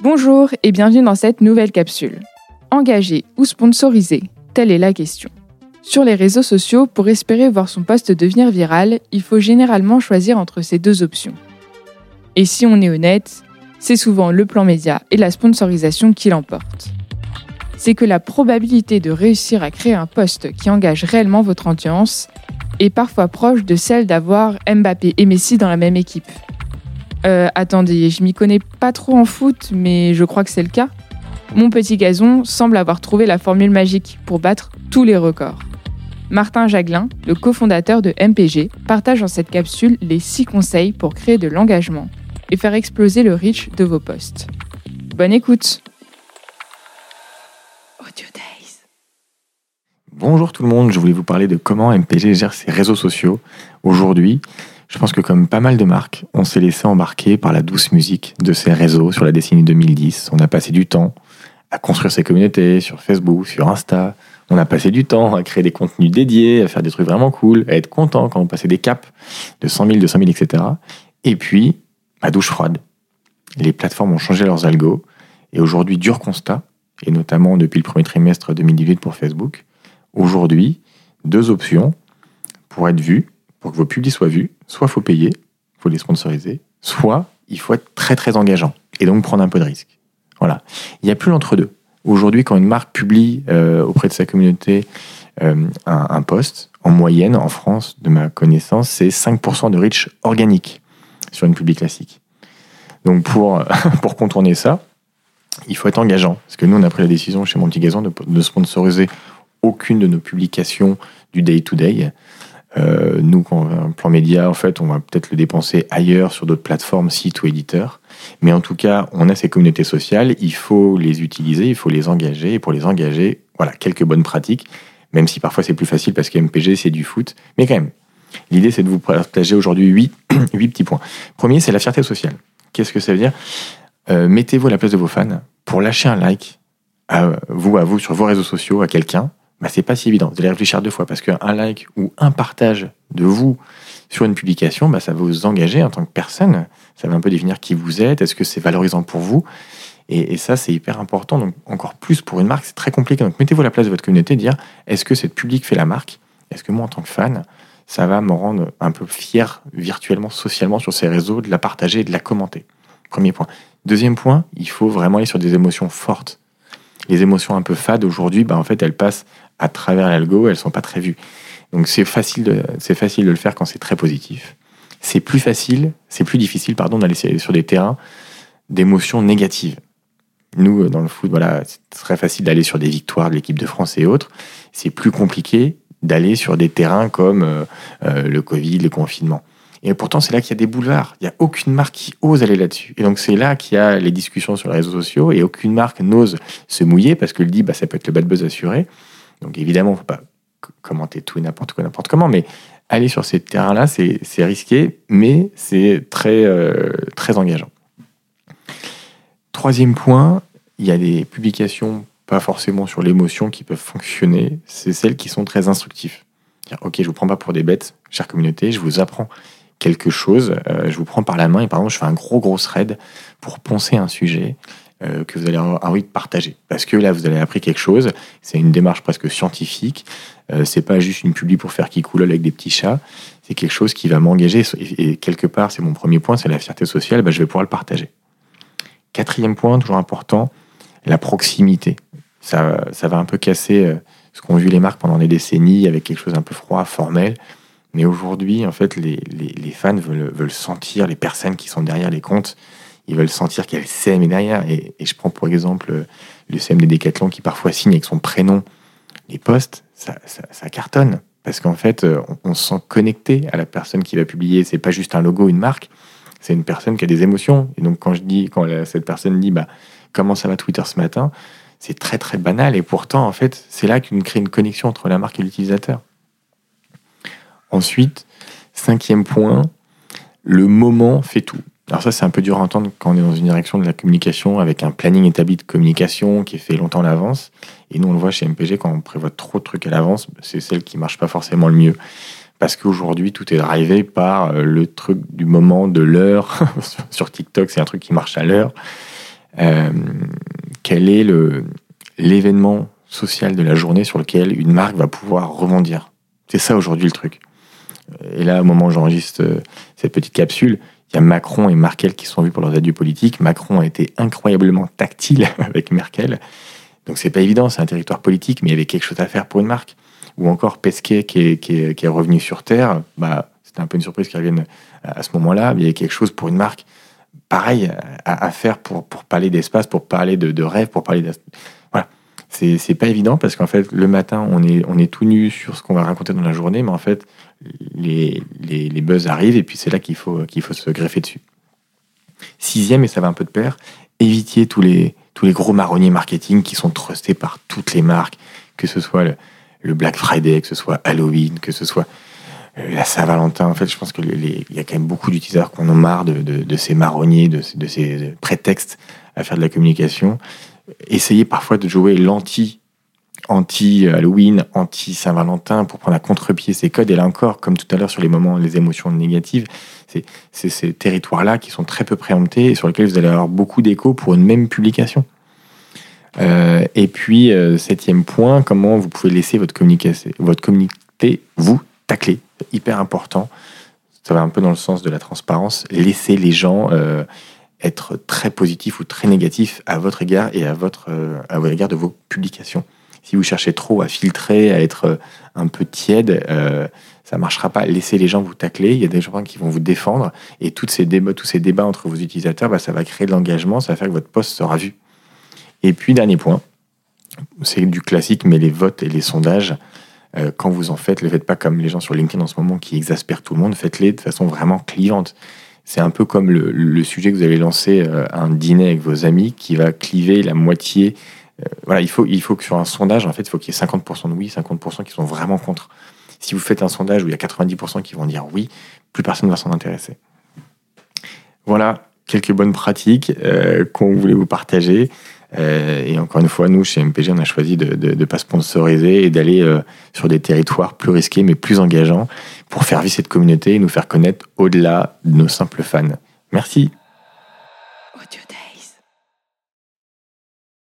Bonjour et bienvenue dans cette nouvelle capsule. Engagé ou sponsorisé Telle est la question. Sur les réseaux sociaux, pour espérer voir son poste devenir viral, il faut généralement choisir entre ces deux options. Et si on est honnête, c'est souvent le plan média et la sponsorisation qui l'emportent. C'est que la probabilité de réussir à créer un poste qui engage réellement votre audience est parfois proche de celle d'avoir Mbappé et Messi dans la même équipe. Euh, attendez, je m'y connais pas trop en foot, mais je crois que c'est le cas. Mon petit gazon semble avoir trouvé la formule magique pour battre tous les records. Martin Jaglin, le cofondateur de MPG, partage dans cette capsule les 6 conseils pour créer de l'engagement et faire exploser le reach de vos posts. Bonne écoute Audio Days. Bonjour tout le monde, je voulais vous parler de comment MPG gère ses réseaux sociaux. Aujourd'hui, je pense que comme pas mal de marques, on s'est laissé embarquer par la douce musique de ces réseaux sur la décennie 2010. On a passé du temps à construire ses communautés sur Facebook, sur Insta. On a passé du temps à créer des contenus dédiés, à faire des trucs vraiment cool, à être content quand on passait des caps de 100 000, 200 000, etc. Et puis, ma douche froide. Les plateformes ont changé leurs algos. Et aujourd'hui, dur constat, et notamment depuis le premier trimestre 2018 pour Facebook, aujourd'hui, deux options pour être vus pour que vos publics soient vus, soit il faut payer, il faut les sponsoriser, soit il faut être très très engageant et donc prendre un peu de risque. Voilà. Il n'y a plus l'entre-deux. Aujourd'hui, quand une marque publie euh, auprès de sa communauté euh, un, un, post, en moyenne, en France, de ma connaissance, c'est 5% de reach organique sur une publique classique. Donc pour, pour contourner ça, il faut être engageant. Parce que nous, on a pris la décision chez Mon Petit Gazon de ne sponsoriser aucune de nos publications du day-to-day. day to day euh, nous, quand on a un plan média, en fait, on va peut-être le dépenser ailleurs sur d'autres plateformes, sites ou éditeurs. Mais en tout cas, on a ces communautés sociales, il faut les utiliser, il faut les engager. Et pour les engager, voilà, quelques bonnes pratiques, même si parfois c'est plus facile parce que MPG, c'est du foot. Mais quand même, l'idée, c'est de vous partager aujourd'hui huit, huit petits points. Premier, c'est la fierté sociale. Qu'est-ce que ça veut dire? Euh, Mettez-vous à la place de vos fans pour lâcher un like, à vous, à vous, sur vos réseaux sociaux, à quelqu'un, bah, c'est pas si évident. Vous allez réfléchir deux fois parce qu'un like ou un partage de vous sur une publication, bah, ça va vous engager en tant que personne. Ça va un peu définir qui vous êtes, est-ce que c'est valorisant pour vous. Et, ça, c'est hyper important. Donc, encore plus pour une marque, c'est très compliqué. Donc, mettez-vous à la place de votre communauté, dire est-ce que cette public fait la marque? Est-ce que moi, en tant que fan, ça va me rendre un peu fier virtuellement, socialement sur ces réseaux, de la partager et de la commenter? Premier point. Deuxième point, il faut vraiment aller sur des émotions fortes. Les émotions un peu fades aujourd'hui, bah, en fait, elles passent à travers l'algo, elles sont pas très vues. Donc c'est facile, facile de le faire quand c'est très positif. C'est plus facile, c'est plus difficile, pardon, d'aller sur des terrains d'émotions négatives. Nous, dans le foot, voilà, c'est très facile d'aller sur des victoires de l'équipe de France et autres. C'est plus compliqué d'aller sur des terrains comme euh, euh, le Covid, le confinement. Et pourtant, c'est là qu'il y a des boulevards. Il n'y a aucune marque qui ose aller là-dessus. Et donc, c'est là qu'il y a les discussions sur les réseaux sociaux et aucune marque n'ose se mouiller parce qu'elle dit, bah, ça peut être le bad buzz assuré. Donc évidemment, il ne faut pas commenter tout et n'importe quoi, n'importe comment, mais aller sur ces terrains-là, c'est risqué, mais c'est très, euh, très engageant. Troisième point, il y a des publications, pas forcément sur l'émotion, qui peuvent fonctionner, c'est celles qui sont très instructives. Ok, je vous prends pas pour des bêtes, chère communauté, je vous apprends quelque chose, euh, je vous prends par la main et par exemple, je fais un gros gros thread pour poncer un sujet. Euh, que vous allez avoir envie de partager. Parce que là, vous avez appris quelque chose. C'est une démarche presque scientifique. Euh, c'est pas juste une publi pour faire qui coule avec des petits chats. C'est quelque chose qui va m'engager. Et, quelque part, c'est mon premier point, c'est la fierté sociale. Bah, je vais pouvoir le partager. Quatrième point, toujours important, la proximité. Ça, ça va un peu casser ce qu'ont vu les marques pendant des décennies avec quelque chose un peu froid, formel. Mais aujourd'hui, en fait, les, les, les fans veulent, veulent, sentir les personnes qui sont derrière les comptes ils veulent sentir le CM derrière. Et, je prends pour exemple le CM des qui parfois signe avec son prénom les posts, ça, cartonne. Parce qu'en fait, on, se sent connecté à la personne qui va publier. C'est pas juste un logo, une marque, c'est une personne qui a des émotions. Et donc quand je dis, quand cette personne dit, bah, comment ça va Twitter ce matin, c'est très très banal. Et pourtant, en fait, c'est là qu'on crée une connexion entre la marque et l'utilisateur. Ensuite, cinquième point, le moment fait tout. Alors ça, c'est un peu dur à entendre quand on est dans une direction de la communication avec un planning établi de communication qui est fait longtemps à l'avance. Et nous, on le voit chez MPG, quand on prévoit trop de trucs à l'avance, c'est celle qui marche pas forcément le mieux. Parce qu'aujourd'hui, tout est drivé par euh, le truc du moment, de l'heure. Sur TikTok, c'est un truc qui marche à l'heure. quel est l'événement social de la journée sur lequel une marque va pouvoir rebondir? C'est ça aujourd'hui le truc. Et là, au moment où j'enregistre cette petite capsule, il y a Macron et Merkel qui sont vus pour leurs adieux politiques. Macron a été incroyablement tactile avec Merkel. Donc c'est pas évident, c'est un territoire politique, mais il y avait quelque chose à faire pour une marque. Ou encore Pesquet qui est, qui est, revenu sur Terre. Bah, c'était un peu une surprise qu'il revienne à ce moment-là. Mais il y avait quelque chose pour une marque, pareil, à, faire pour, pour parler d'espace, pour parler de, de rêve, pour parler. C'est pas évident parce qu'en fait, le matin, on est, on est tout nu sur ce qu'on va raconter dans la journée, mais en fait, les, les, buzz arrivent et puis c'est là qu'il faut, qu'il faut se greffer dessus. Sixième, et ça va un peu de pair, évitiez tous les, tous les gros marronniers marketing qui sont trustés par toutes les marques, que ce soit le, Black Friday, que ce soit Halloween, que ce soit euh, la Saint-Valentin. En fait, je pense qu'il y a quand même beaucoup d'utilisateurs qui en marre de, de, ces marronniers, de, de, ces prétextes à faire de la communication. Essayez parfois de jouer l'anti anti-Halloween, anti-Saint-Valentin, pour prendre à contre-pied ces codes. Et là encore, comme tout à l'heure sur les moments, les émotions négatives, c'est ces territoires-là qui sont très peu préemptés et sur lesquels vous allez avoir beaucoup d'échos pour une même publication. Euh, et puis, euh, septième point, comment vous pouvez laisser votre, votre communauté vous tacler. Hyper important. Ça va un peu dans le sens de la transparence. Laissez les gens euh, être très positifs ou très négatifs à votre égard et à votre, à votre égard de vos publications. Si vous cherchez trop à filtrer, à être euh, un peu tiède, euh, ça marchera pas. Laissez les gens vous tacler. Il y a des gens qui vont vous défendre. Et tous ces débats entre vos utilisateurs, bah, ça va créer de l'engagement. Ça va faire que votre poste sera vu. Et puis, dernier point, c'est du classique, mais les votes et les sondages, euh, quand vous en faites, ne le faites pas comme les gens sur LinkedIn en ce moment qui exaspèrent tout le monde. Faites-les de façon vraiment clivante. C'est un peu comme le, sujet que vous avez lancé à un dîner avec vos amis qui va cliver la moitié euh, voilà, il faut, il faut que sur un sondage, en fait, il faut qu'il y ait 50% de oui, 50% qui sont vraiment contre. Si vous faites un sondage où il y a 90% qui vont dire oui, plus personne ne va s'en intéresser. Voilà quelques bonnes pratiques euh, qu'on voulait vous partager. Euh, et encore une fois, nous, chez MPG, on a choisi de ne pas sponsoriser et d'aller sur des territoires plus risqués mais plus engageants pour faire vivre cette communauté et nous faire connaître au-delà de nos simples fans. Merci.